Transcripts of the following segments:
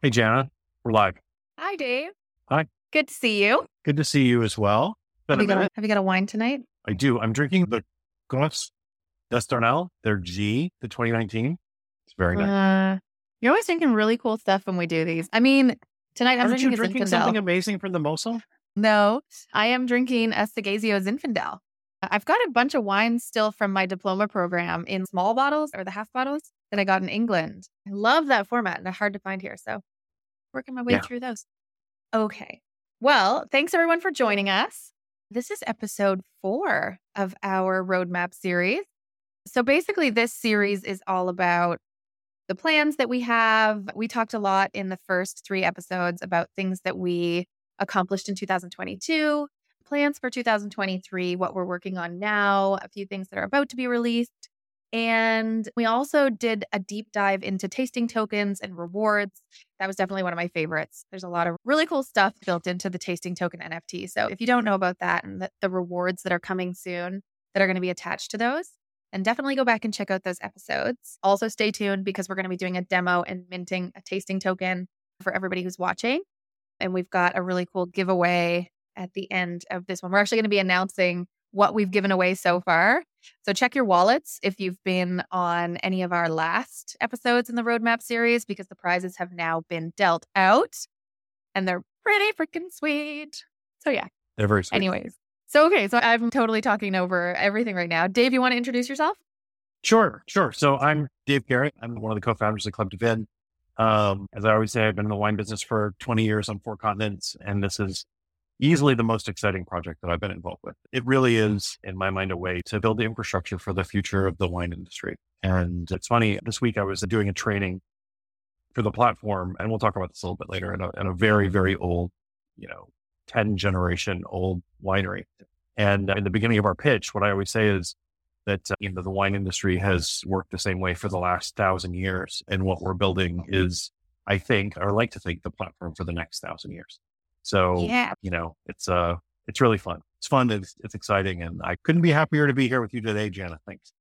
Hey, Jana, we're live. Hi, Dave. Hi. Good to see you. Good to see you as well. Have you, got a, have you got a wine tonight? I do. I'm drinking the Cos d'Estournel, their G, the 2019. It's very nice. Uh, you're always drinking really cool stuff when we do these. I mean, tonight I'm Aren't you drinking drinking Zinfandel. something amazing from the Mosel? No, I am drinking a Seghesio Zinfandel. I've got a bunch of wines still from my diploma program in small bottles or the half bottles that I got in England. I love that format and they're hard to find here. So working my way Yeah. through those. Okay. Well, thanks everyone for joining us. This is episode four of our roadmap series. So basically, this series is all about the plans that we have. We talked a lot in the first three episodes about things that we accomplished in 2022, plans for 2023, what we're working on now, a few things that are about to be released. And we also did a deep dive into tasting tokens and rewards. That was definitely one of my favorites. There's a lot of really cool stuff built into the tasting token NFT. So if you don't know about that and the, the rewards that are coming soon that are going to be attached to those, then definitely go back and check out those episodes. Also, stay tuned because we're going to be doing a demo and minting a tasting token for everybody who's watching. And we've got a really cool giveaway at the end of this one. We're actually going to be announcing what we've given away so far. So check your wallets if you've been on any of our last episodes in the roadmap series because the prizes have now been dealt out and they're pretty freaking sweet. So yeah, They're very sweet. anyways. So okay, so I'm totally talking over everything right now. Dave, you want to introduce yourself? Sure, sure. So I'm Dave Garrett. I'm one of the co-founders of Club dVIN. Um, as I always say, I've been in the wine business for 20 years on four continents, and this is easily the most exciting project that I've been involved with. It really is, in my mind, a way to build the infrastructure for the future of the wine industry. And it's funny, this week I was doing a training for the platform, and we'll talk about this a little bit later, in a, in a very, very old, you know, 10 generation old winery. And in the beginning of our pitch, what I always say is, that uh, you know the wine industry has worked the same way for the last thousand years, and what we're building is, I think, or like to think, the platform for the next thousand years. So Yeah. you know, it's uh, it's really fun. It's fun. It's, it's exciting, and I couldn't be happier to be here with you today, Jana. Thanks.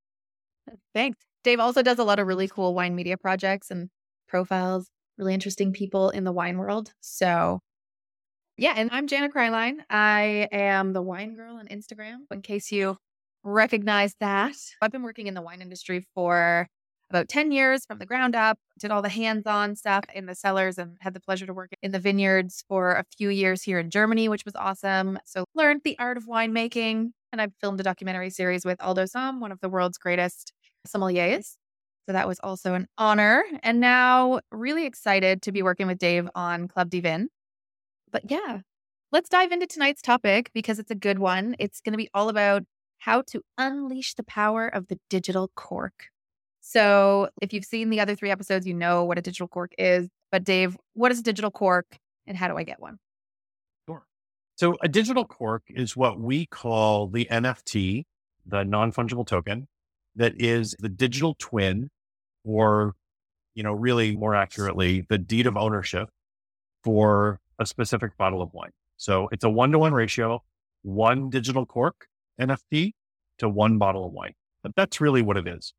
Thanks. Dave also does a lot of really cool wine media projects and profiles, really interesting people in the wine world. So, yeah, and I'm Jana Kreilein. I am the wine girl on Instagram, in case you recognize that. I've been working in the wine industry for about 10 years from the ground up, did all the hands on stuff in the cellars and had the pleasure to work in the vineyards for a few years here in Germany, which was awesome. So, learned the art of winemaking. And I've filmed a documentary series with Aldo Sohm, one of the world's greatest sommeliers. So that was also an honor. And now, really excited to be working with Dave on Club dVIN. But yeah, let's dive into tonight's topic because it's a good one. It's going to be all about how to unleash the power of the digital cork. So, if you've seen the other three episodes, you know what a digital cork is. But, Dave, what is a digital cork and how do I get one? Sure. So a digital cork is what we call the NFT, the non fungible token, that is the digital twin, or you know, really more accurately, the deed of ownership for a specific bottle of wine. So it's a one to one ratio, one digital cork NFT to one bottle of wine. But that's really what it is.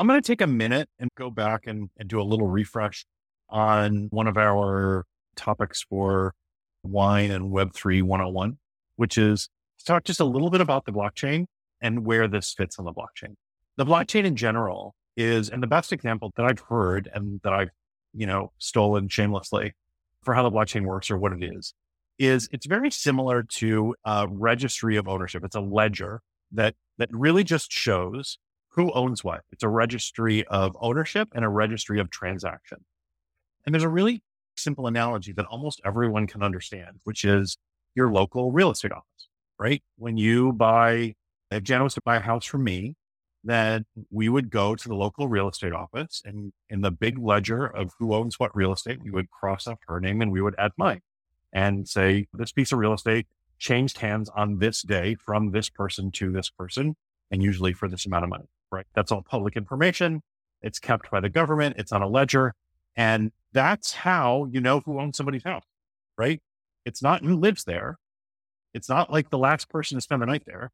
I'm going to take a minute and go back and, and do a little refresh on one of our topics for wine and Web3 101, which is to talk just a little bit about the blockchain and where this fits on the blockchain. The blockchain in general is, and the best example that I've heard and that I've, you know, stolen shamelessly for how the blockchain works or what it is, is it's very similar to a registry of ownership. It's a ledger that, that really just shows who owns what. It's a registry of ownership and a registry of transaction. And there's a really simple analogy that almost everyone can understand, which is your local real estate office, right? When you buy, if Jenna was to buy a house from me, then we would go to the local real estate office and in the big ledger of who owns what real estate, we would cross off her name and we would add mine and say, this piece of real estate changed hands on this day from this person to this person, and usually for this amount of money, right? That's all public information. It's kept by the government. It's on a ledger. And that's how you know who owns somebody's house, right? It's not who lives there. It's not like the last person to spend the night there.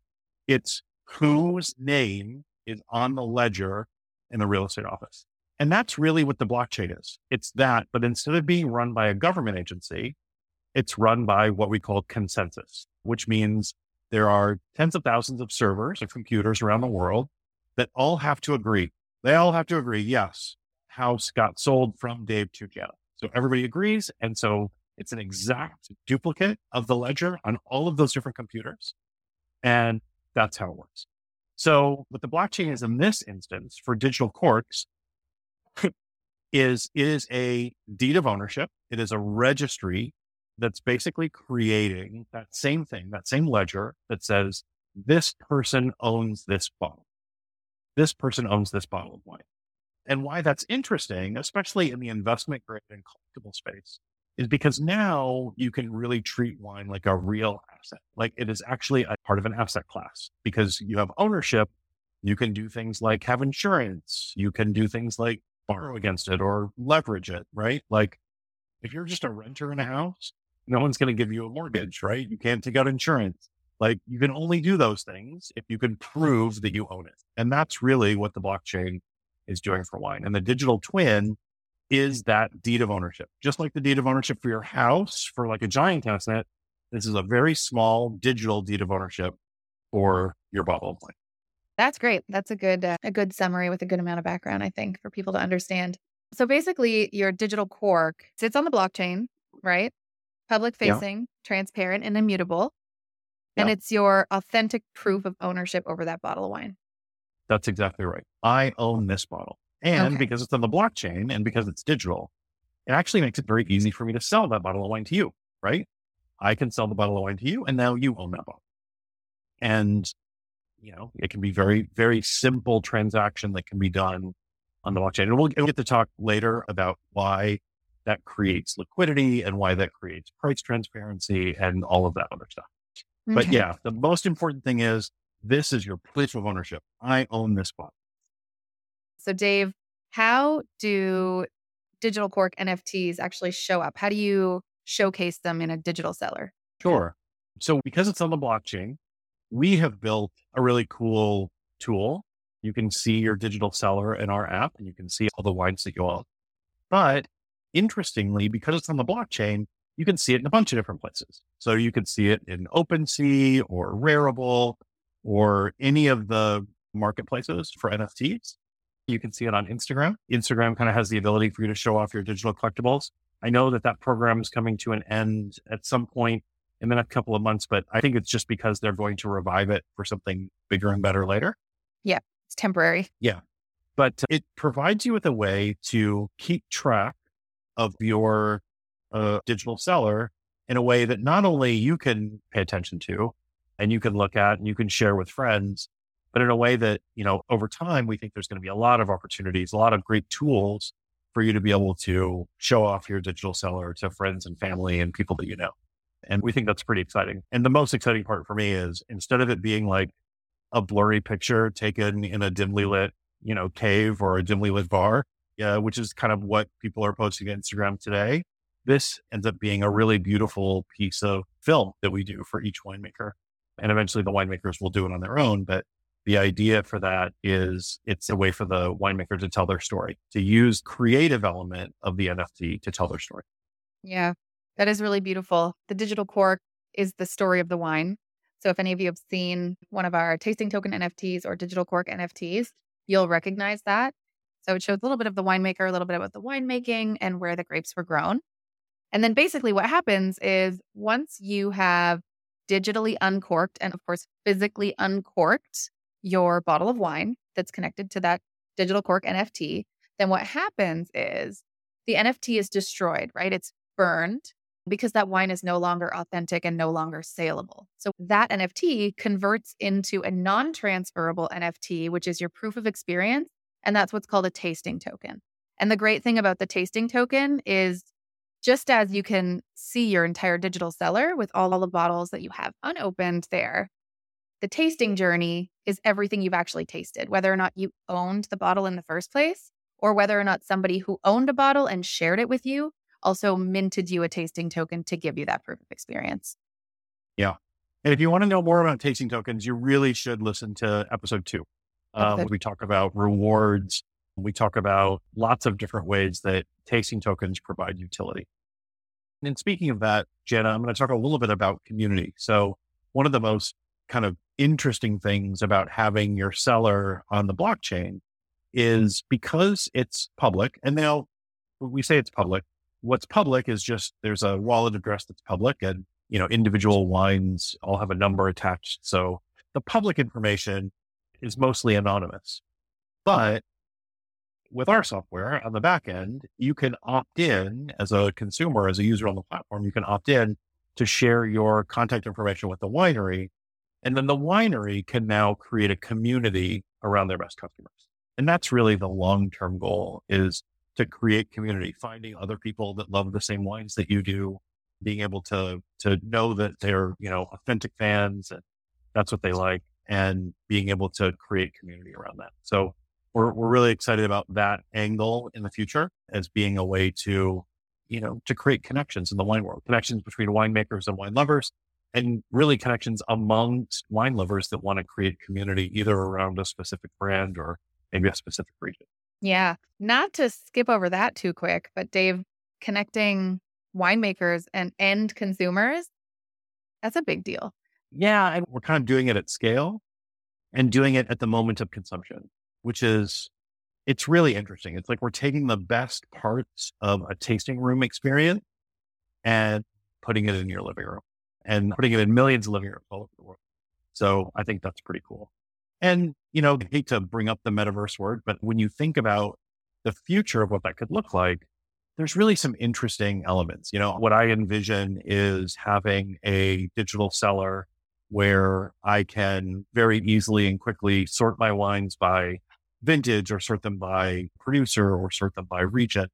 It's whose name is on the ledger in the real estate office. And that's really what the blockchain is. It's that, but instead of being run by a government agency, it's run by what we call consensus, which means there are tens of thousands of servers or computers around the world that all have to agree. They all have to agree, yes, house got sold from Dave to Janet. So everybody agrees. And so it's an exact duplicate of the ledger on all of those different computers. And that's how it works. So what the blockchain is in this instance for digital corks is it is a deed of ownership. It is a registry that's basically creating that same thing, that same ledger that says this person owns this bottle. This person owns this bottle of wine. And why that's interesting, especially in the investment grade and collectible space, is because now you can really treat wine like a real asset. Like it is actually a part of an asset class because you have ownership. You can do things like have insurance. You can do things like borrow against it or leverage it, right? Like if you're just a renter in a house, no one's going to give you a mortgage, right? You can't take out insurance. Like you can only do those things if you can prove that you own it. And that's really what the blockchain is doing for wine. And the digital twin is that deed of ownership. Just like the deed of ownership for your house, for like a giant net, this is a very small digital deed of ownership for your bottle of wine. That's great. That's a good uh, a good summary with a good amount of background, I think, for people to understand. So basically, your digital cork sits on the blockchain, right? Public facing, yeah. transparent, and immutable. And it's your authentic proof of ownership over that bottle of wine. That's exactly right. I own this bottle. And okay. because it's on the blockchain and because it's digital, it actually makes it very easy for me to sell that bottle of wine to you, right? I can sell the bottle of wine to you and now you own that bottle. And, you know, it can be very, very simple transaction that can be done on the blockchain. And we'll, we'll get to talk later about why that creates liquidity and why that creates price transparency and all of that other stuff. Okay. But yeah, the most important thing is this is your place of ownership. I own this spot. So, Dave, how do digital cork NFTs actually show up? How do you showcase them in a digital cellar? Sure. So, because it's on the blockchain, we have built a really cool tool. You can see your digital cellar in our app and you can see all the wines that you own. But interestingly, because it's on the blockchain, you can see it in a bunch of different places. So you can see it in OpenSea or Rarible or any of the marketplaces for NFTs. You can see it on Instagram. Instagram kind of has the ability for you to show off your digital collectibles. I know that that program is coming to an end at some point in the next couple of months, but I think it's just because they're going to revive it for something bigger and better later. Yeah, it's temporary. Yeah. But uh, it provides you with a way to keep track of your uh, digital cellar in a way that not only you can pay attention to, and you can look at and you can share with friends, but in a way that, you know, over time, we think there's going to be a lot of opportunities, a lot of great tools for you to be able to show off your digital cellar to friends and family and people that you know. And we think that's pretty exciting. And the most exciting part for me is instead of it being like a blurry picture taken in a dimly lit, you know, cave or a dimly lit bar, yeah, which is kind of what people are posting on Instagram today. This ends up being a really beautiful piece of film that we do for each winemaker and eventually the winemakers will do it on their own. But the idea for that is it's a way for the winemaker to tell their story, to use creative element of the NFT to tell their story. Yeah, that is really beautiful. The digital cork is the story of the wine. So if any of you have seen one of our tasting token NFTs or digital cork NFTs, you'll recognize that. So it shows a little bit of the winemaker, a little bit about the winemaking and where the grapes were grown. And then basically what happens is once you have digitally uncorked and, of course, physically uncorked your bottle of wine that's connected to that digital cork NFT, then what happens is the NFT is destroyed, right? It's burned because that wine is no longer authentic and no longer saleable. So that NFT converts into a non transferable NFT, which is your proof of experience. And that's what's called a tasting token. And the great thing about the tasting token is just as you can see your entire digital cellar with all the bottles that you have unopened there, the tasting journey is everything you've actually tasted, whether or not you owned the bottle in the first place, or whether or not somebody who owned a bottle and shared it with you also minted you a tasting token to give you that proof of experience. Yeah. And if you want to know more about tasting tokens, you really should listen to episode two, uh, where we talk about rewards We talk about lots of different ways that tasting tokens provide utility. And speaking of that, Jenna, I'm going to talk a little bit about community. So, one of the most kind of interesting things about having your cellar on the blockchain mm. is because it's public, and now we say it's public. What's public is just there's a wallet address that's public, and you know individual wines all have a number attached. So the public information is mostly anonymous, but with our software on the back end, you can opt in as a consumer, as a user on the platform, you can opt in to share your contact information with the winery. And then the winery can now create a community around their best customers. And that's really the long term goal is to create community, finding other people that love the same wines that you do, being able to to know that they're, you know, authentic fans and that's what they like and being able to create community around that. So we're, we're really excited about that angle in the future as being a way to, you know, to create connections in the wine world, connections between winemakers and wine lovers, and really connections amongst wine lovers that want to create community either around a specific brand or maybe a specific region. Yeah. Not to skip over that too quick, but Dave, connecting winemakers and end consumers, that's a big deal. Yeah. And we're kind of doing it at scale and doing it at the moment of consumption which is it's really interesting. It's like we're taking the best parts of a tasting room experience and putting it in your living room and putting it in millions of living rooms all over the world. So I think that's pretty cool. And, you know, I hate to bring up the metaverse word, but when you think about the future of what that could look like, there's really some interesting elements. You know, what I envision is having a digital cellar where I can very easily and quickly sort my wines by vintage or sort them by producer or sort them by region.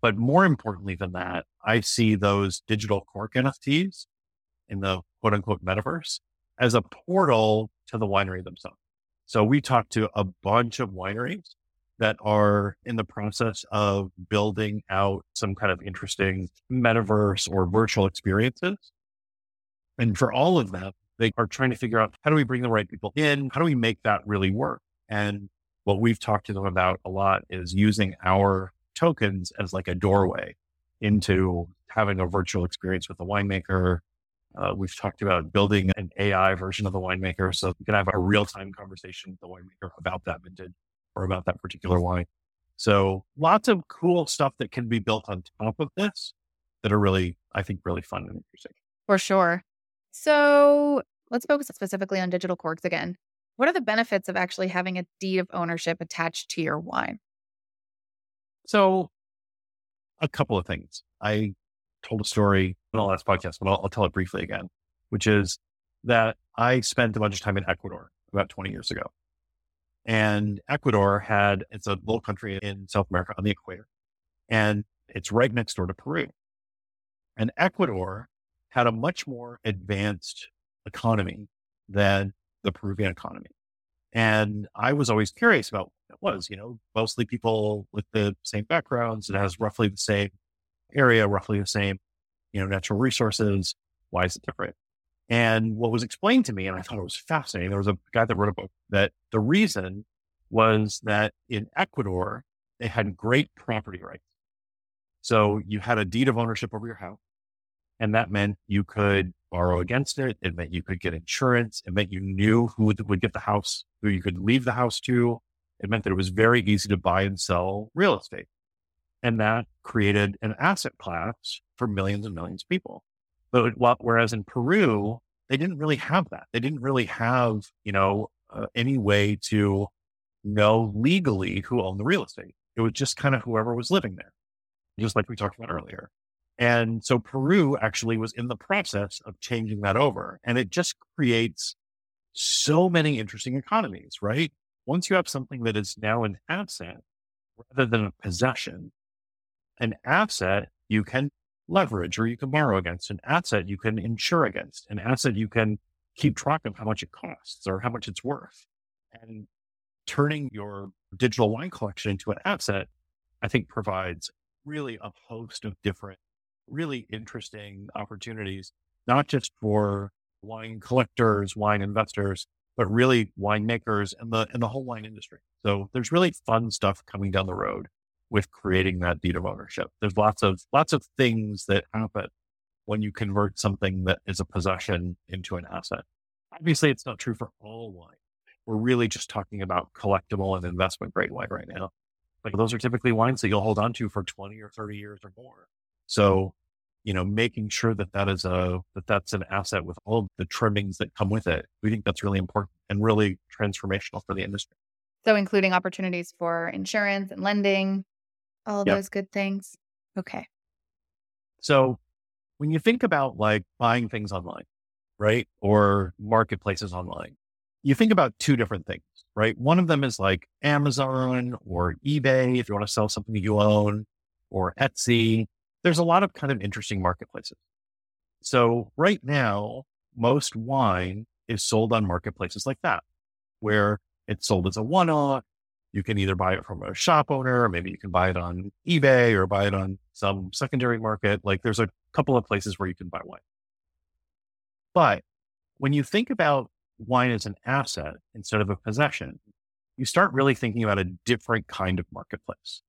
But more importantly than that, I see those digital cork NFTs in the quote unquote metaverse as a portal to the winery themselves. So we talked to a bunch of wineries that are in the process of building out some kind of interesting metaverse or virtual experiences. And for all of them, they are trying to figure out how do we bring the right people in? How do we make that really work? And what we've talked to them about a lot is using our tokens as like a doorway into having a virtual experience with the winemaker. Uh, we've talked about building an AI version of the winemaker so you can have a real time conversation with the winemaker about that vintage or about that particular wine. So lots of cool stuff that can be built on top of this that are really, I think, really fun and interesting. For sure. So let's focus specifically on digital corks again. What are the benefits of actually having a deed of ownership attached to your wine? So, a couple of things. I told a story in the last podcast, but I'll, I'll tell it briefly again, which is that I spent a bunch of time in Ecuador about 20 years ago. And Ecuador had, it's a little country in South America on the equator, and it's right next door to Peru. And Ecuador had a much more advanced economy than the Peruvian economy. And I was always curious about what it was, you know, mostly people with the same backgrounds. It has roughly the same area, roughly the same, you know, natural resources. Why is it different? And what was explained to me, and I thought it was fascinating, there was a guy that wrote a book that the reason was that in Ecuador, they had great property rights. So you had a deed of ownership over your house. And that meant you could borrow against it. It meant you could get insurance. It meant you knew who would, get the house, who you could leave the house to. It meant that it was very easy to buy and sell real estate. And that created an asset class for millions and millions of people. But whereas in Peru, they didn't really have that. They didn't really have, you know, uh, any way to know legally who owned the real estate. It was just kind of whoever was living there, just like we talked about earlier. And so Peru actually was in the process of changing that over. And it just creates so many interesting economies, right? Once you have something that is now an asset rather than a possession, an asset you can leverage or you can borrow against, an asset you can insure against, an asset you can keep track of how much it costs or how much it's worth. And turning your digital wine collection into an asset, I think provides really a host of different really interesting opportunities, not just for wine collectors, wine investors, but really winemakers and the and the whole wine industry. So there's really fun stuff coming down the road with creating that deed of ownership. There's lots of lots of things that happen when you convert something that is a possession into an asset. Obviously, it's not true for all wine. We're really just talking about collectible and investment grade wine right now. But those are typically wines that you'll hold on to for 20 or 30 years or more. So, you know, making sure that that is a, that that's an asset with all the trimmings that come with it. We think that's really important and really transformational for the industry. So, including opportunities for insurance and lending, all yep. those good things. Okay. So, when you think about like buying things online, right? Or marketplaces online, you think about two different things, right? One of them is like Amazon or eBay, if you want to sell something you own, or Etsy. There's a lot of kind of interesting marketplaces. So right now, most wine is sold on marketplaces like that, where it's sold as a one off. You can either buy it from a shop owner, or maybe you can buy it on eBay or buy it on some secondary market. Like there's a couple of places where you can buy wine. But when you think about wine as an asset instead of a possession, you start really thinking about a different kind of marketplace.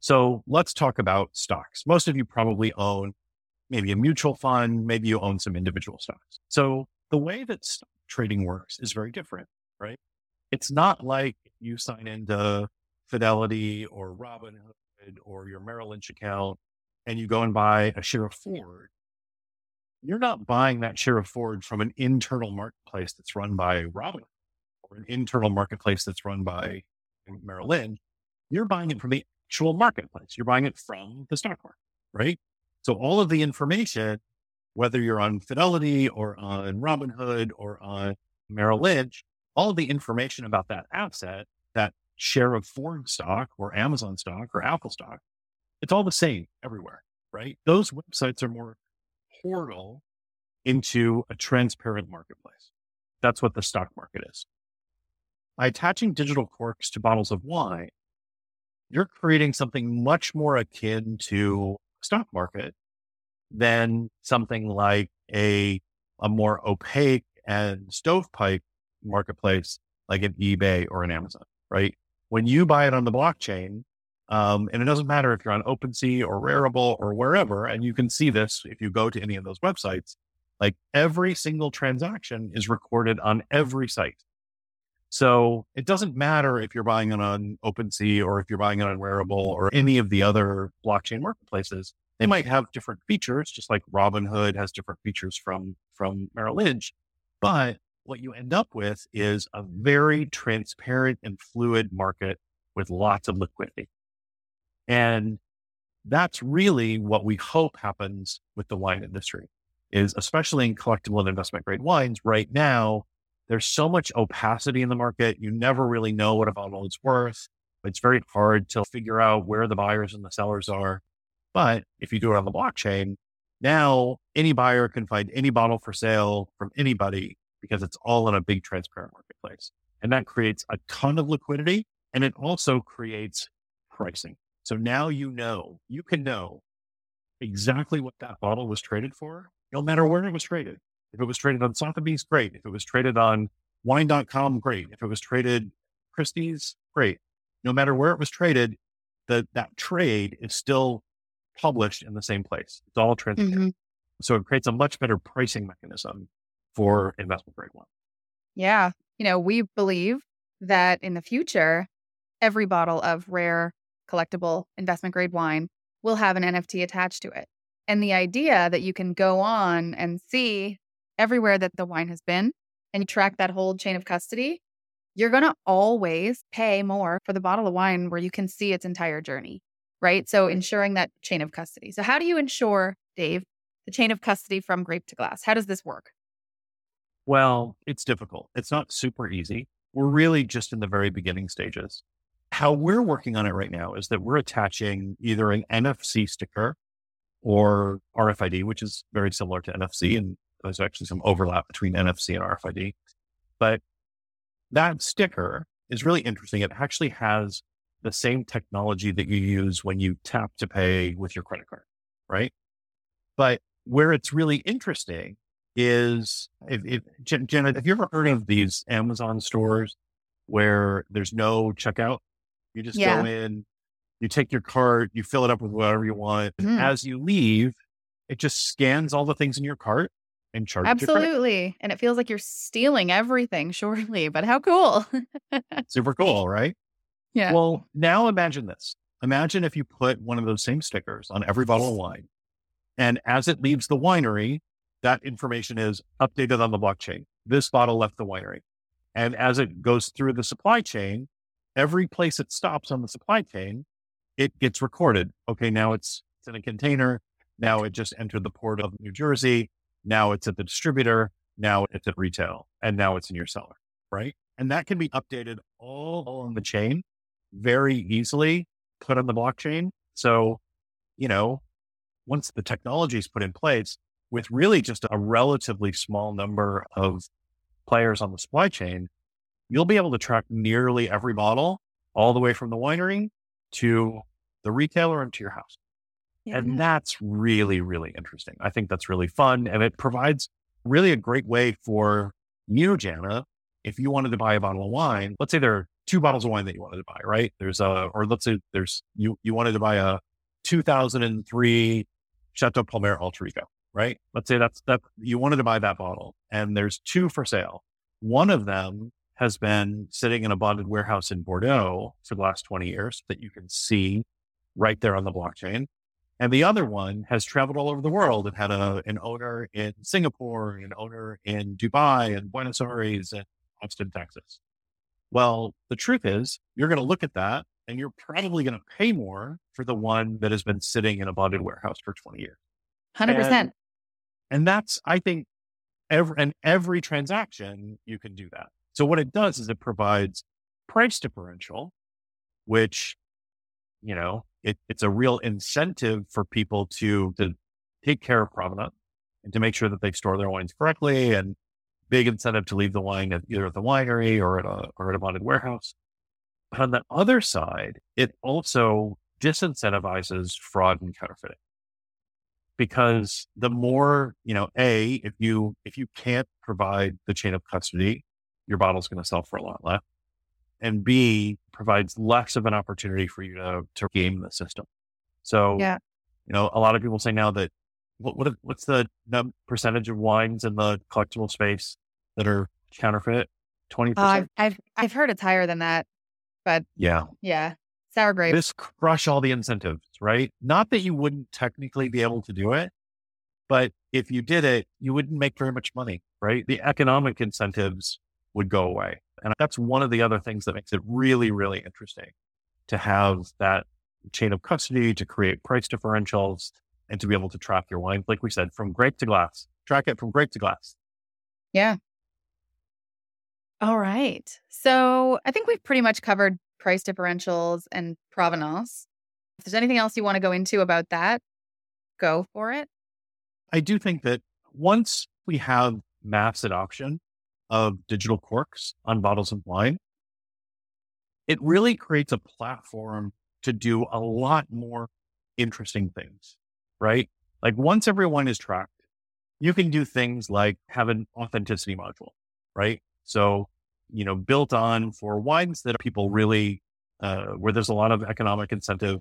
So let's talk about stocks. Most of you probably own maybe a mutual fund, maybe you own some individual stocks. So the way that stock trading works is very different, right? It's not like you sign into Fidelity or Robinhood or your Merrill Lynch account and you go and buy a share of Ford you're not buying that share of Ford from an internal marketplace that's run by Robin or an internal marketplace that's run by Merrill Lynch. You're buying it from the actual marketplace. You're buying it from the stock market, right? So all of the information, whether you're on Fidelity or on Robinhood or on Merrill Lynch, all of the information about that asset, that share of Ford stock or Amazon stock or Apple stock, it's all the same everywhere, right? Those websites are more portal into a transparent marketplace. That's what the stock market is. By attaching digital corks to bottles of wine, you're creating something much more akin to stock market than something like a, a more opaque and stovepipe marketplace like an eBay or an Amazon, right? When you buy it on the blockchain, um, and it doesn't matter if you're on OpenSea or Rarible or wherever, and you can see this if you go to any of those websites. Like every single transaction is recorded on every site. So it doesn't matter if you're buying it on OpenSea or if you're buying it on Rarible or any of the other blockchain marketplaces. They might have different features, just like Robinhood has different features from, from Merrill Lynch. But what you end up with is a very transparent and fluid market with lots of liquidity. And that's really what we hope happens with the wine industry is especially in collectible and investment grade wines right now, there's so much opacity in the market. You never really know what a bottle is worth. It's very hard to figure out where the buyers and the sellers are. But if you do it on the blockchain, now any buyer can find any bottle for sale from anybody because it's all in a big transparent marketplace. And that creates a ton of liquidity and it also creates pricing. So now you know, you can know exactly what that bottle was traded for, no matter where it was traded. If it was traded on Sotheby's, great. If it was traded on wine.com, great. If it was traded Christie's, great. No matter where it was traded, that that trade is still published in the same place. It's all transparent. Mm-hmm. So it creates a much better pricing mechanism for investment grade wine. Yeah. You know, we believe that in the future, every bottle of rare collectible investment grade wine will have an NFT attached to it. And the idea that you can go on and see everywhere that the wine has been and you track that whole chain of custody, you're going to always pay more for the bottle of wine where you can see its entire journey, right? So ensuring that chain of custody. So, how do you ensure, Dave, the chain of custody from grape to glass? How does this work? Well, it's difficult. It's not super easy. We're really just in the very beginning stages. How we're working on it right now is that we're attaching either an NFC sticker or RFID, which is very similar to NFC. And there's actually some overlap between NFC and RFID. But that sticker is really interesting. It actually has the same technology that you use when you tap to pay with your credit card, right? But where it's really interesting is if, if Jenna, have you ever heard of these Amazon stores where there's no checkout. You just Yeah. go in, you take your cart, you fill it up with whatever you want. and Mhm. As you leave, it just scans all the things in your cart and your credit. Absolutely. And it feels like you're stealing everything, surely, but how cool. Super cool, right? yeah. Well, now imagine this. Imagine if you put one of those same stickers on every bottle of wine. And as it leaves the winery, that information is updated on the blockchain. This bottle left the winery. And as it goes through the supply chain, every place it stops on the supply chain, it gets recorded. Okay, now it's, it's in a container. Now it just entered the port of New Jersey. Now it's at the distributor. Now it's at retail. And now it's in your cellar, right? And that can be updated all along the chain very easily, put on the blockchain. So, you know, once the technology is put in place with really just a relatively small number of players on the supply chain, you'll be able to track nearly every bottle all the way from the winery to the retailer and to your house. Yeah. And that's really, really interesting. I think that's really fun. And it provides really a great way for you, Jana, if you wanted to buy a bottle of wine, let's say there are two bottles of wine that you wanted to buy, right? There's a, or let's say there's, you, you wanted to buy a 2003 Chateau Palmer Alter Ego, right? Let's say that's, that you wanted to buy that bottle and there's two for sale. One of them has been sitting in a bonded warehouse in Bordeaux for the last 20 years that you can see right there on the blockchain. And the other one has traveled all over the world and had a, an owner in Singapore, an owner in Dubai and Buenos Aires and Austin, Texas. Well, the truth is you're going to look at that and you're probably going to pay more for the one that has been sitting in a bonded warehouse for 20 years. 100%. And that's, I think, every, and every transaction you can do that. So what it does is it provides price differential, which, you know, it, it's a real incentive for people to, to take care of provenance and to make sure that they store their wines correctly and big incentive to leave the wine at either at the winery or at a, or at a bonded warehouse. But on the other side, it also disincentivizes fraud and counterfeiting because the more, you know, A, if you, if you can't provide the chain of custody, your bottle's going to sell for a lot less. And B provides less of an opportunity for you to, to game the system. So, Yeah. you know, a lot of people say now that what, what what's the percentage of wines in the collectible space that are counterfeit? 20%. Oh, uh, I've, I've, I've heard it's higher than that. But yeah. Yeah. Sour grapes. This crush all the incentives, right? Not that you wouldn't technically be able to do it, but if you did it, you wouldn't make very much money, right? The economic incentives would go away. And that's one of the other things that makes it really, really interesting to have that chain of custody, to create price differentials, and to be able to track your wine, like we said, from grape to glass, track it from grape to glass. Yeah. All right. So I think we've pretty much covered price differentials and provenance. If there's anything else you want to go into about that, go for it. I do think that once we have mass adoption of digital corks on bottles of wine, it really creates a platform to do a lot more interesting things, right? Like once everyone is tracked, you can do things like have an authenticity module, right? So, you know, built on for wines that people really, uh, where there's a lot of economic incentive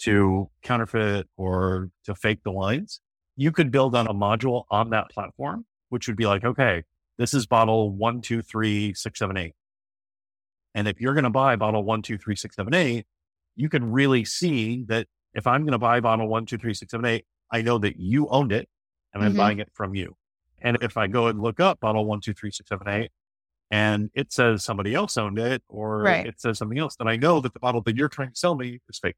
to counterfeit or to fake the wines, you could build on a module on that platform, which would be like, okay, this is bottle one, two, three, six, seven, eight. And if you're going to buy bottle one, two, three, six, seven, eight, you can really see that if I'm going to buy bottle one, two, three, six, seven, eight, I know that you owned it and I'm Mhm. buying it from you. And if I go and look up bottle one, two, three, six, seven, eight, and it says somebody else owned it or Right. it says something else, then I know that the bottle that you're trying to sell me is fake.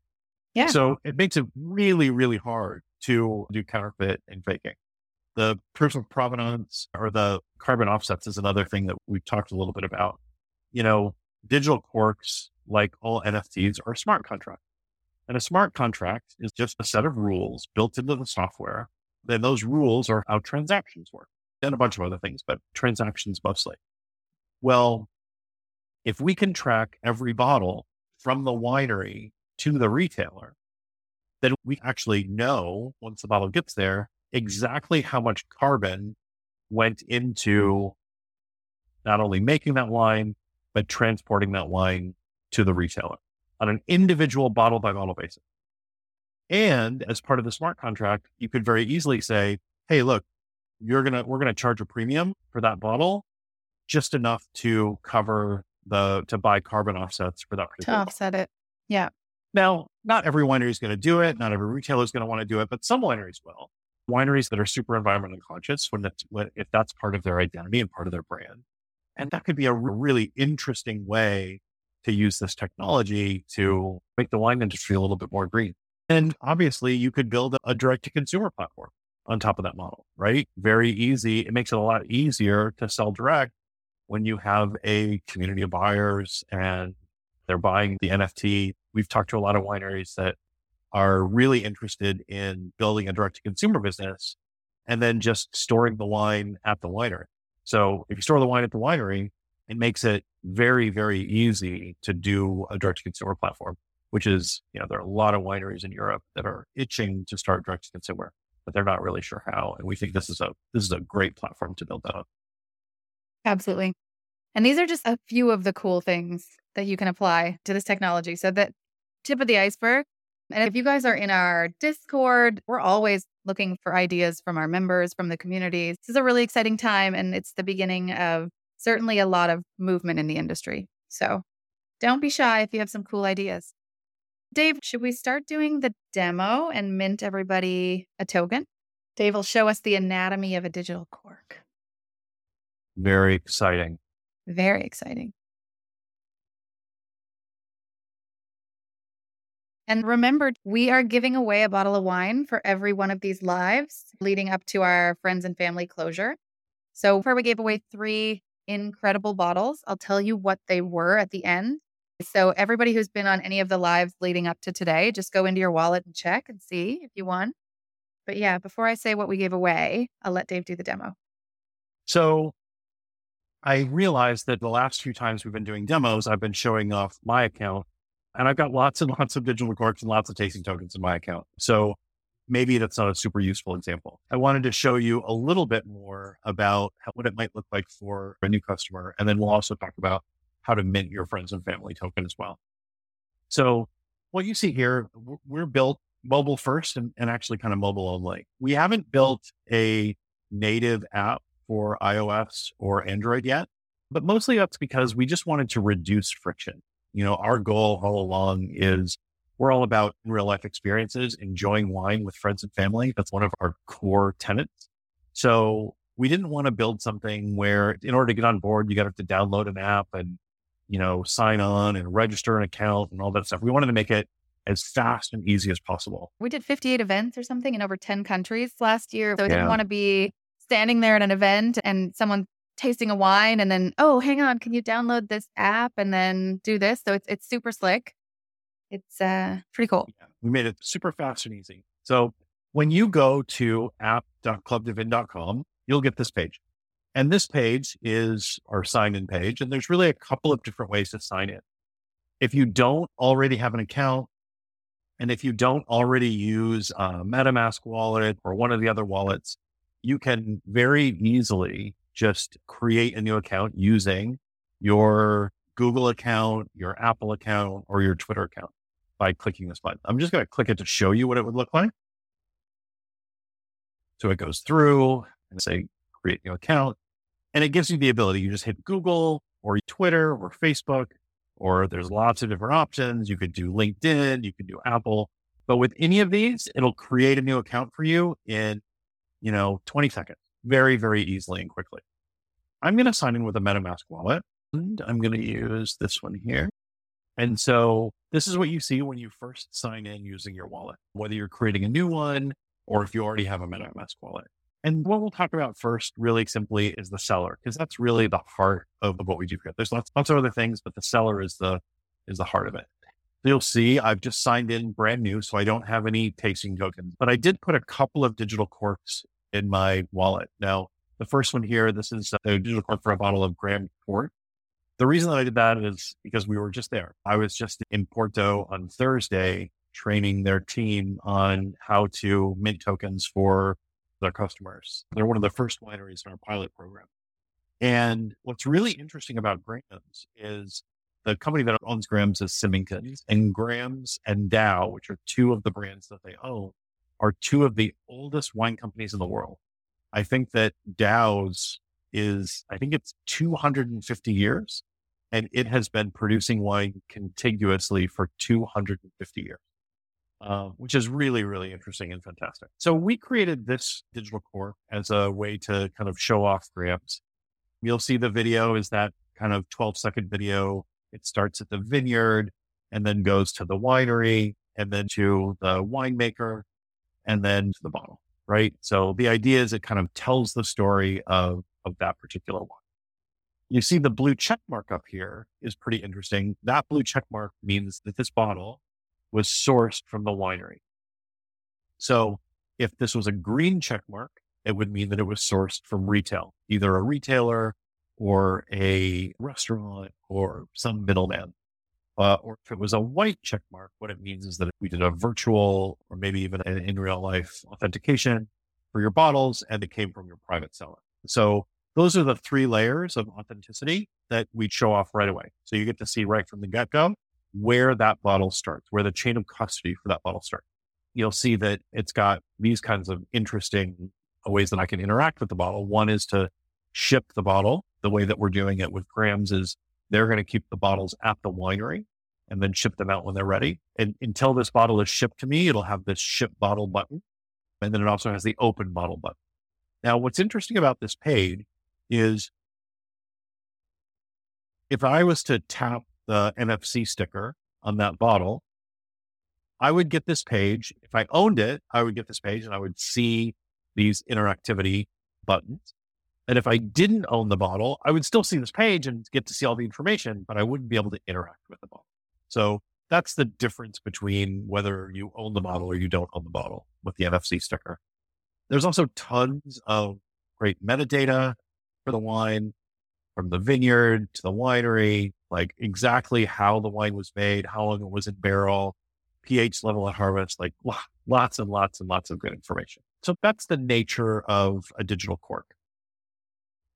Yeah. So it makes it really, really hard to do counterfeit and faking. The proof of provenance or the carbon offsets is another thing that we've talked a little bit about. You know, digital corks, like all NFTs, are a smart contract. And a smart contract is just a set of rules built into the software. Then those rules are how transactions work and a bunch of other things, but transactions mostly. Well, if we can track every bottle from the winery to the retailer, then we actually know once the bottle gets there exactly how much carbon went into not only making that wine, but transporting that wine to the retailer on an individual bottle by bottle basis. And as part of the smart contract, you could very easily say, Hey, look, you're going to, we're going to charge a premium for that bottle, just enough to cover the, to buy carbon offsets for that particular. To offset bottle. it. Yeah. Now, not every winery is going to do it. Not every retailer is going to want to do it, but some wineries will. Wineries that are super environmentally conscious, when that's, when, if that's part of their identity and part of their brand. And that could be a really interesting way to use this technology to make the wine industry a little bit more green. And obviously, you could build a direct to consumer platform on top of that model, right? Very easy. It makes it a lot easier to sell direct when you have a community of buyers and they're buying the NFT. We've talked to a lot of wineries that are really interested in building a direct to consumer business and then just storing the wine at the winery. So if you store the wine at the winery, it makes it very, very easy to do a direct to consumer platform, which is, you know, there are a lot of wineries in Europe that are itching to start direct to consumer, but they're not really sure how. And we think this is a, this is a great platform to build that on. Absolutely. And these are just a few of the cool things that you can apply to this technology. So that tip of the iceberg. And if you guys are in our Discord, we're always looking for ideas from our members, from the community. This is a really exciting time and it's the beginning of certainly a lot of movement in the industry. So don't be shy if you have some cool ideas. Dave, should we start doing the demo and mint everybody a token? Dave will show us the anatomy of a digital cork. Very exciting. Very exciting. And remember, we are giving away a bottle of wine for every one of these lives leading up to our friends and family closure. So far, we gave away three incredible bottles. I'll tell you what they were at the end. So, everybody who's been on any of the lives leading up to today, just go into your wallet and check and see if you won. But yeah, before I say what we gave away, I'll let Dave do the demo. So, I realized that the last few times we've been doing demos, I've been showing off my account and I've got lots and lots of digital corks and lots of tasting tokens in my account. So maybe that's not a super useful example. I wanted to show you a little bit more about how, what it might look like for a new customer. And then we'll also talk about how to mint your friends and family token as well. So what you see here, we're built mobile first and, and actually kind of mobile only. We haven't built a native app for iOS or Android yet, but mostly that's because we just wanted to reduce friction. You know, our goal all along is we're all about real life experiences, enjoying wine with friends and family. That's one of our core tenets. So we didn't want to build something where in order to get on board, you got to have to download an app and, you know, sign on and register an account and all that stuff. We wanted to make it as fast and easy as possible. We did 58 events or something in over 10 countries last year. So we yeah. didn't want to be standing there at an event and someone tasting a wine and then, oh, hang on, can you download this app and then do this? So it's it's super slick. It's uh, pretty cool. Yeah, we made it super fast and easy. So when you go to app.clubdvin.com, you'll get this page. And this page is our sign in page. And there's really a couple of different ways to sign in. If you don't already have an account, and if you don't already use a MetaMask wallet or one of the other wallets, you can very easily just create a new account using your Google account, your Apple account, or your Twitter account by clicking this button. I'm just going to click it to show you what it would look like. So it goes through and say create new account. And it gives you the ability. You just hit Google or Twitter or Facebook, or there's lots of different options. You could do LinkedIn, you could do Apple. But with any of these, it'll create a new account for you in, you know, 20 seconds, very, very easily and quickly. I'm going to sign in with a MetaMask wallet and I'm going to use this one here. And so this is what you see when you first sign in using your wallet, whether you're creating a new one or if you already have a MetaMask wallet. And what we'll talk about first, really simply, is the cellar, because that's really the heart of, what we do here. There's lots, lots of other things, but the cellar is the is the heart of it. So you'll see I've just signed in brand new, so I don't have any tasting tokens, but I did put a couple of digital corks in my wallet. Now, the first one here, this is a digital cork for a bottle of Graham Port. The reason that I did that is because we were just there. I was just in Porto on Thursday training their team on how to mint tokens for their customers. They're one of the first wineries in our pilot program. And what's really interesting about Graham's is the company that owns Graham's is Symington's, and Graham's and Dow, which are two of the brands that they own, are two of the oldest wine companies in the world. I think that Dow's is, I think it's 250 years, and it has been producing wine contiguously for 250 years. Uh, which is really, really interesting and fantastic. So we created this digital cork as a way to kind of show off Graham's. You'll see the video is that kind of 12 second video. It starts at the vineyard and then goes to the winery and then to the winemaker and then to the bottle, right? So the idea is it kind of tells the story of, of that particular one. You see the blue check mark up here is pretty interesting. That blue check mark means that this bottle was sourced from the winery. So if this was a green check mark, it would mean that it was sourced from retail, either a retailer or a restaurant or some middleman. Uh, or if it was a white check mark, what it means is that we did a virtual or maybe even an in real life authentication for your bottles and it came from your private seller. So those are the three layers of authenticity that we show off right away. So you get to see right from the get go where that bottle starts, where the chain of custody for that bottle starts. You'll see that it's got these kinds of interesting ways that I can interact with the bottle. One is to ship the bottle. The way that we're doing it with Graham's is they're going to keep the bottles at the winery and then ship them out when they're ready. And until this bottle is shipped to me, it'll have this ship bottle button. And then it also has the open bottle button. Now, what's interesting about this page is if I was to tap the NFC sticker on that bottle, I would get this page. If I owned it, I would get this page and I would see these interactivity buttons. And if I didn't own the bottle, I would still see this page and get to see all the information, but I wouldn't be able to interact with the bottle. So that's the difference between whether you own the bottle or you don't own the bottle with the NFC sticker. There's also tons of great metadata for the wine from the vineyard to the winery, like exactly how the wine was made, how long it was in barrel, pH level at harvest, like lots and lots and lots of good information. So that's the nature of a digital cork.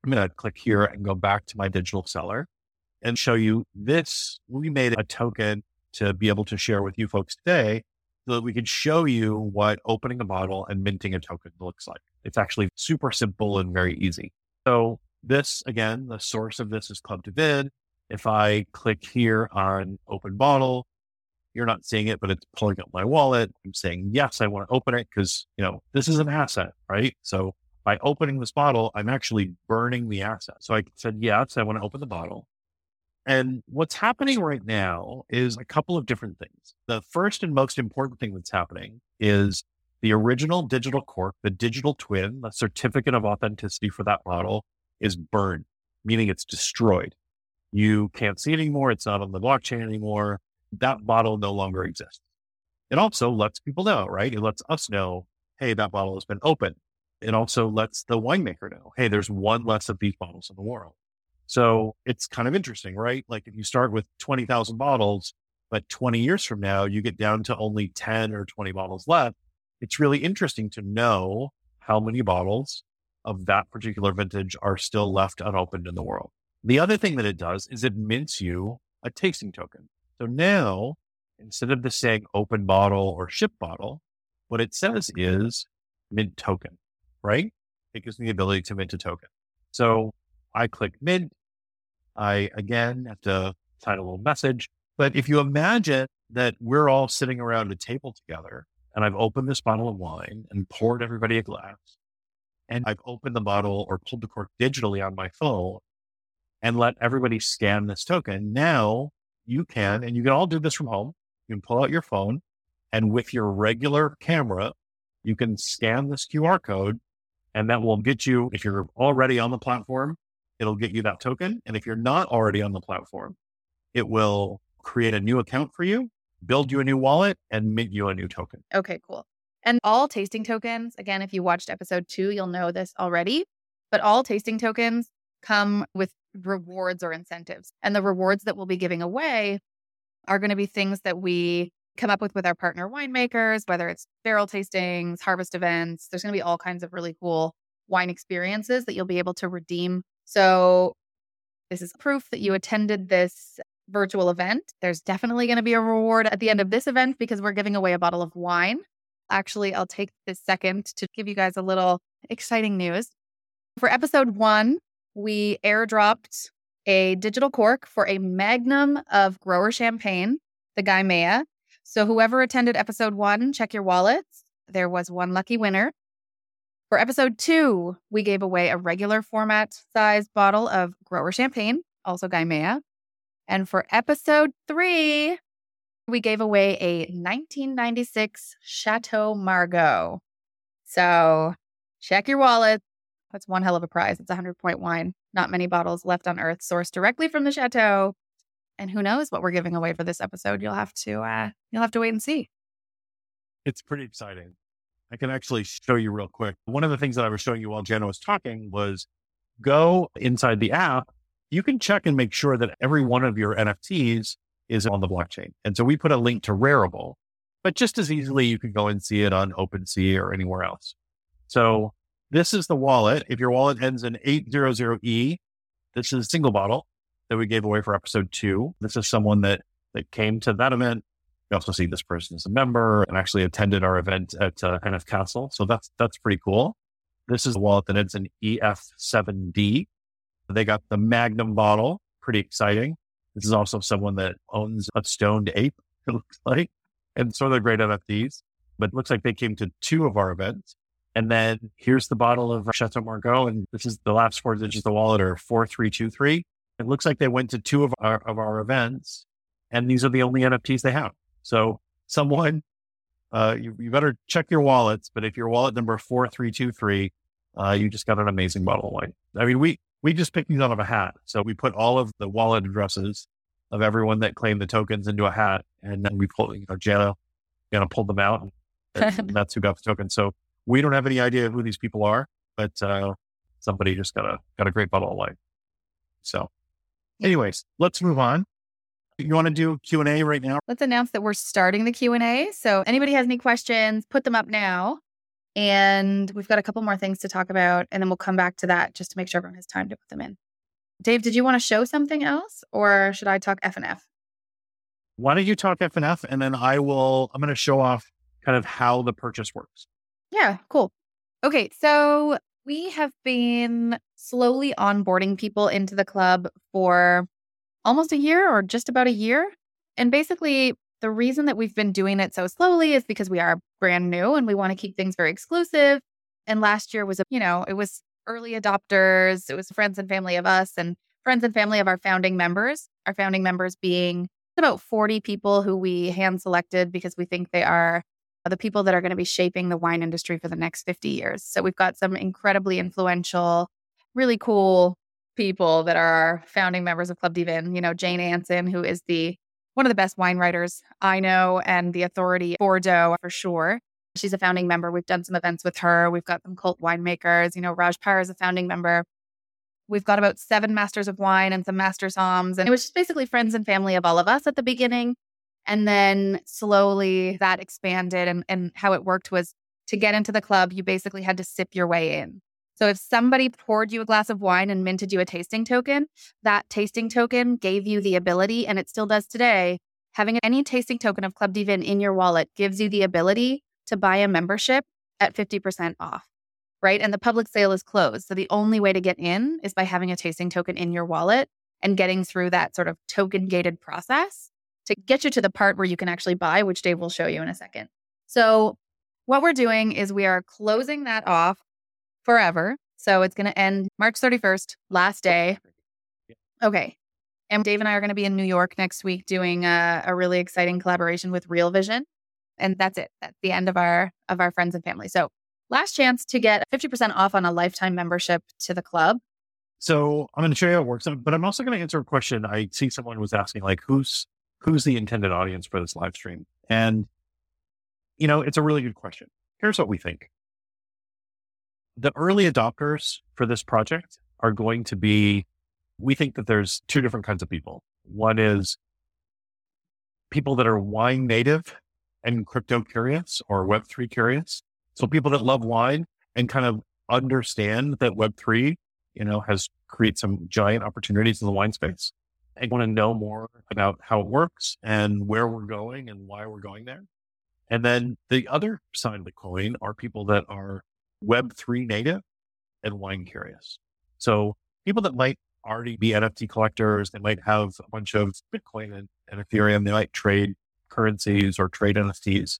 I'm going to click here and go back to my digital cellar and show you this. We made a token to be able to share with you folks today so that we could show you what opening a bottle and minting a token looks like. It's actually super simple and very easy. So this again, the source of this is Club de If I click here on open bottle, you're not seeing it, but it's pulling up my wallet. I'm saying, yes, I want to open it because, you know, this is an asset, right? So by opening this bottle, I'm actually burning the asset. So I said, yes, I want to open the bottle. And what's happening right now is a couple of different things. The first and most important thing that's happening is the original digital cork, the digital twin, the certificate of authenticity for that bottle is burned, meaning it's destroyed. You can't see it anymore. It's not on the blockchain anymore. That bottle no longer exists. It also lets people know, right? It lets us know, hey, that bottle has been opened. It also lets the winemaker know, hey, there's one less of these bottles in the world. So it's kind of interesting, right? Like if you start with 20,000 bottles, but 20 years from now, you get down to only 10 or 20 bottles left. It's really interesting to know how many bottles of that particular vintage are still left unopened in the world. The other thing that it does is it mints you a tasting token. So now, instead of the saying open bottle or ship bottle, what it says is mint token, right? It gives me the ability to mint a token. So I click mint. I again have to sign a little message. But if you imagine that we're all sitting around a table together and I've opened this bottle of wine and poured everybody a glass and I've opened the bottle or pulled the cork digitally on my phone and let everybody scan this token. Now you can, and you can all do this from home. You can pull out your phone and with your regular camera, you can scan this QR code and that will get you, if you're already on the platform, it'll get you that token. And if you're not already on the platform, it will create a new account for you, build you a new wallet and mint you a new token. Okay, cool. And all tasting tokens, again, if you watched episode two, you'll know this already, but all tasting tokens come with rewards or incentives. And the rewards that we'll be giving away are going to be things that we come up with with our partner winemakers, whether it's barrel tastings, harvest events. There's going to be all kinds of really cool wine experiences that you'll be able to redeem So this is proof that you attended this virtual event. There's definitely going to be a reward at the end of this event because we're giving away a bottle of wine. Actually, I'll take this second to give you guys a little exciting news. For episode one, we airdropped a digital cork for a magnum of grower champagne, the Gaimea. So, whoever attended episode one, check your wallets. There was one lucky winner. For episode two, we gave away a regular format size bottle of grower champagne, also Gaimea. And for episode three, we gave away a 1996 Chateau Margaux. So check your wallet. That's one hell of a prize. It's a 100 point wine. Not many bottles left on earth, sourced directly from the chateau. And who knows what we're giving away for this episode? You'll have to uh, you'll have to wait and see. It's pretty exciting. I can actually show you real quick. One of the things that I was showing you while Jana was talking was go inside the app. You can check and make sure that every one of your NFTs is on the blockchain. And so we put a link to Rarible, but just as easily you can go and see it on OpenSea or anywhere else. So this is the wallet. If your wallet ends in 800E, this is a single bottle that we gave away for episode two. This is someone that that came to that event. We also see this person as a member and actually attended our event at uh, NF Castle. So that's that's pretty cool. This is a wallet that ends an EF7D. They got the Magnum bottle, pretty exciting. This is also someone that owns a stoned ape, it looks like. And so they're great NFTs, but it looks like they came to two of our events. And then here's the bottle of Chateau Margaux. And this is the last four digits of the wallet are 4323. It looks like they went to two of our, of our events and these are the only NFTs they have. So someone, uh, you, you better check your wallets, but if your wallet number 4323, uh, you just got an amazing bottle of wine. I mean, we, we just picked these out of a hat. So we put all of the wallet addresses of everyone that claimed the tokens into a hat. And then we pulled, you know, Jana, Jana pulled them out. And that's who got the token. So we don't have any idea who these people are, but uh, somebody just got a got a great bottle of wine. So, anyways, let's move on. You want to do Q and A right now? Let's announce that we're starting the Q and A. So, anybody has any questions, put them up now, and we've got a couple more things to talk about, and then we'll come back to that just to make sure everyone has time to put them in. Dave, did you want to show something else, or should I talk F and F? Why don't you talk F and F, and then I will. I'm going to show off kind of how the purchase works. Yeah, cool. Okay, so we have been slowly onboarding people into the club for almost a year or just about a year. And basically, the reason that we've been doing it so slowly is because we are brand new and we want to keep things very exclusive. And last year was, a, you know, it was early adopters, it was friends and family of us and friends and family of our founding members. Our founding members being about 40 people who we hand selected because we think they are the people that are going to be shaping the wine industry for the next 50 years. So we've got some incredibly influential, really cool people that are founding members of Club dVIN. You know, Jane Anson, who is the one of the best wine writers I know and the authority Bordeaux for sure. She's a founding member. We've done some events with her. We've got some cult winemakers. You know, Raj Parr is a founding member. We've got about seven masters of wine and some master somms. And it was just basically friends and family of all of us at the beginning. And then slowly that expanded. And, and how it worked was to get into the club, you basically had to sip your way in. So if somebody poured you a glass of wine and minted you a tasting token, that tasting token gave you the ability, and it still does today, having any tasting token of Club dVIN in your wallet gives you the ability to buy a membership at 50% off, right? And the public sale is closed. So the only way to get in is by having a tasting token in your wallet and getting through that sort of token gated process to get you to the part where you can actually buy, which Dave will show you in a second. So, what we're doing is we are closing that off forever. So, it's going to end March 31st, last day. Okay. And Dave and I are going to be in New York next week doing a, a really exciting collaboration with Real Vision. And that's it. That's the end of our of our friends and family. So, last chance to get 50% off on a lifetime membership to the club. So I'm going to show you how it works, but I'm also going to answer a question. I see someone was asking, like, who's who's the intended audience for this live stream? And, you know, it's a really good question. Here's what we think. The early adopters for this project are going to be, we think that there's two different kinds of people. One is people that are wine native and crypto curious or Web3 curious. So people that love wine and kind of understand that Web3 you know, has created some giant opportunities in the wine space. I want to know more about how it works and where we're going and why we're going there. And then the other side of the coin are people that are Web3 native and wine curious. So people that might already be NFT collectors, they might have a bunch of Bitcoin and, and Ethereum, they might trade currencies or trade NFTs.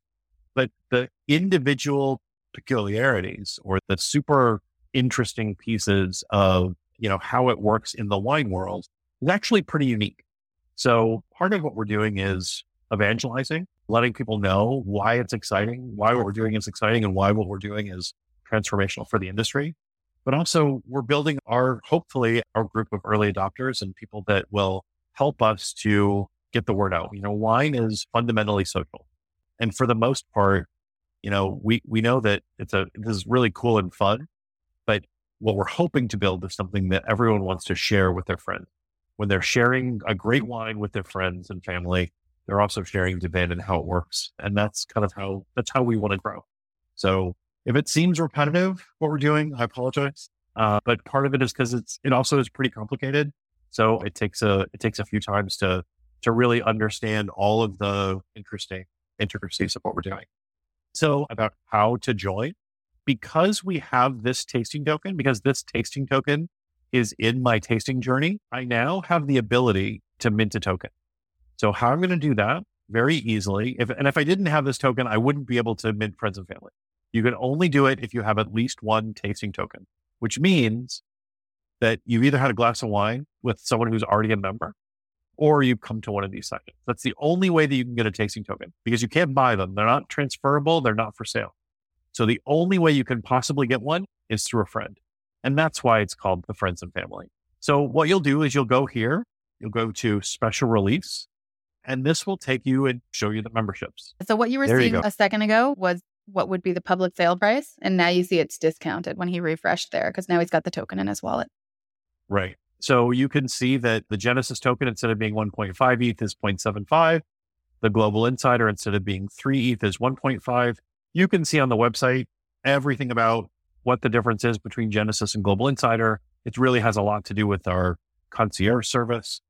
But the individual peculiarities or the super interesting pieces of, you know, how it works in the wine world is actually pretty unique. So part of what we're doing is evangelizing, letting people know why it's exciting, why what we're doing is exciting and why what we're doing is transformational for the industry. But also we're building our, hopefully our group of early adopters and people that will help us to get the word out. You know, wine is fundamentally social. And for the most part, you know, we, we know that it's a, this is really cool and fun, but what we're hoping to build is something that everyone wants to share with their friends. When they're sharing a great wine with their friends and family, they're also sharing dVIN and how it works. And that's kind of how, that's how we want to grow. So if it seems repetitive, what we're doing, I apologize. Uh, but part of it is because it's, it also is pretty complicated. So it takes a, it takes a few times to, to really understand all of the interesting intricacies of what we're doing. So about how to join, because we have this tasting token, because this tasting token is in my tasting journey, I now have the ability to mint a token. So how I'm going to do that very easily. If, and if I didn't have this token, I wouldn't be able to mint friends and family. You can only do it if you have at least one tasting token, which means that you've either had a glass of wine with someone who's already a member or you've come to one of these sessions. That's the only way that you can get a tasting token because you can't buy them. They're not transferable. They're not for sale. So the only way you can possibly get one is through a friend. And that's why it's called the friends and family. So what you'll do is you'll go here, you'll go to special release, and this will take you and show you the memberships. So what you were There seeing go. a second ago was what would be the public sale price. And now you see it's discounted when he refreshed there because now he's got the token in his wallet. Right. So you can see that the Genesis token, instead of being 1.5 ETH, is 0.75. The Global Insider, instead of being 3 ETH, is 1.5. You can see on the website everything about what the difference is between Genesis and Global Insider. It really has a lot to do with our concierge service.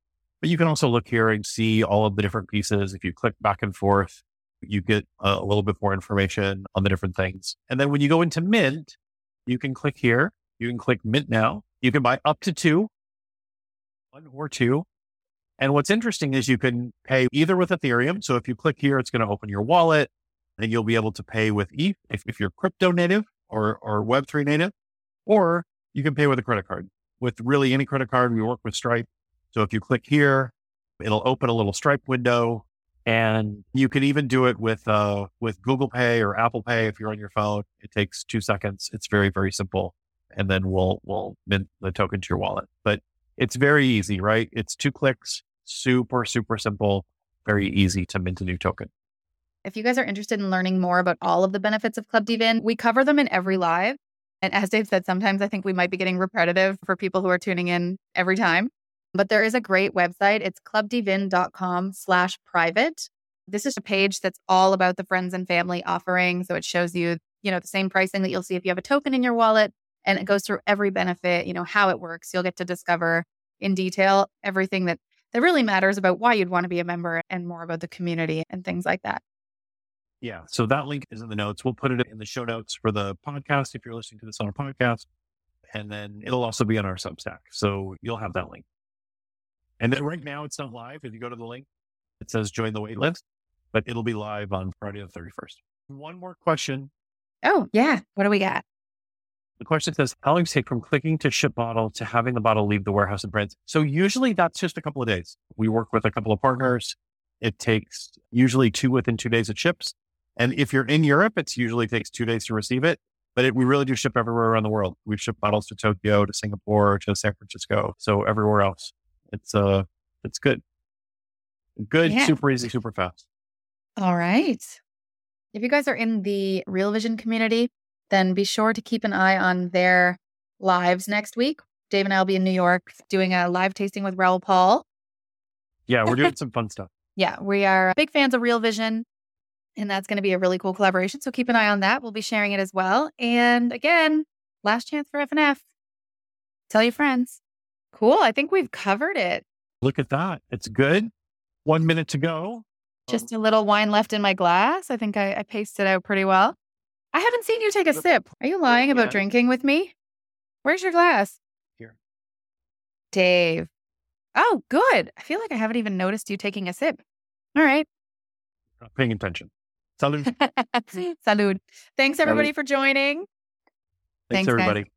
But you can also look here and see all of the different pieces. If you click back and forth, you get a, little bit more information on the different things. And then when you go into Mint, you can click here. You can click Mint now. You can buy up to two one or two. And what's interesting is you can pay either with Ethereum. So if you click here, it's going to open your wallet and you'll be able to pay with ETH if, if you're crypto native or, or Web3 native, or you can pay with a credit card. With really any credit card, we work with Stripe. So if you click here, it'll open a little Stripe window and you can even do it with, uh, with Google Pay or Apple Pay if you're on your phone. It takes two seconds. It's very, very simple. And then we'll, we'll mint the token to your wallet. But it's very easy, right? It's two clicks, super, super simple, very easy to mint a new token. If you guys are interested in learning more about all of the benefits of Club dVIN, we cover them in every live. And as Dave said, sometimes I think we might be getting repetitive for people who are tuning in every time. But there is a great website. It's clubdvin.com slash private. This is a page that's all about the friends and family offering. So it shows you, you know, the same pricing that you'll see if you have a token in your wallet. And it goes through every benefit, you know, how it works. You'll get to discover in detail everything that that really matters about why you'd want to be a member and more about the community and things like that. Yeah. So that link is in the notes. We'll put it in the show notes for the podcast if you're listening to this on a podcast. And then it'll also be on our Substack. So you'll have that link. And then right now it's not live. If you go to the link, it says join the wait list, but it'll be live on Friday the 31st. One more question. Oh, yeah. What do we got? The question says, how long does it take from clicking to ship bottle to having the bottle leave the warehouse and France? So usually that's just a couple of days. We work with a couple of partners. It takes usually two within two days it ships. And if you're in Europe, it's usually takes two days to receive it. But it, we really do ship everywhere around the world. We've shipped bottles to Tokyo, to Singapore, to San Francisco. So everywhere else. It's uh it's good. Good, Yeah. super easy, super fast. All right. If you guys are in the Real Vision community, then be sure to keep an eye on their lives next week. Dave and I will be in New York doing a live tasting with Raoul Paul. Yeah, we're doing some fun stuff. Yeah, we are big fans of Real Vision, and that's going to be a really cool collaboration. So keep an eye on that. We'll be sharing it as well. And again, last chance for FNF. Tell your friends. Cool. I think we've covered it. Look at that. It's good. One minute to go. Just a little wine left in my glass. I think I, I paced it out pretty well. I haven't seen you take a sip. Are you lying about Yeah. drinking with me? Where's your glass? Here. Dave. Oh, good. I feel like I haven't even noticed you taking a sip. All right. Not paying attention. Salud. Salud. Thanks, everybody, for joining. Thanks, Thanks, guys. everybody.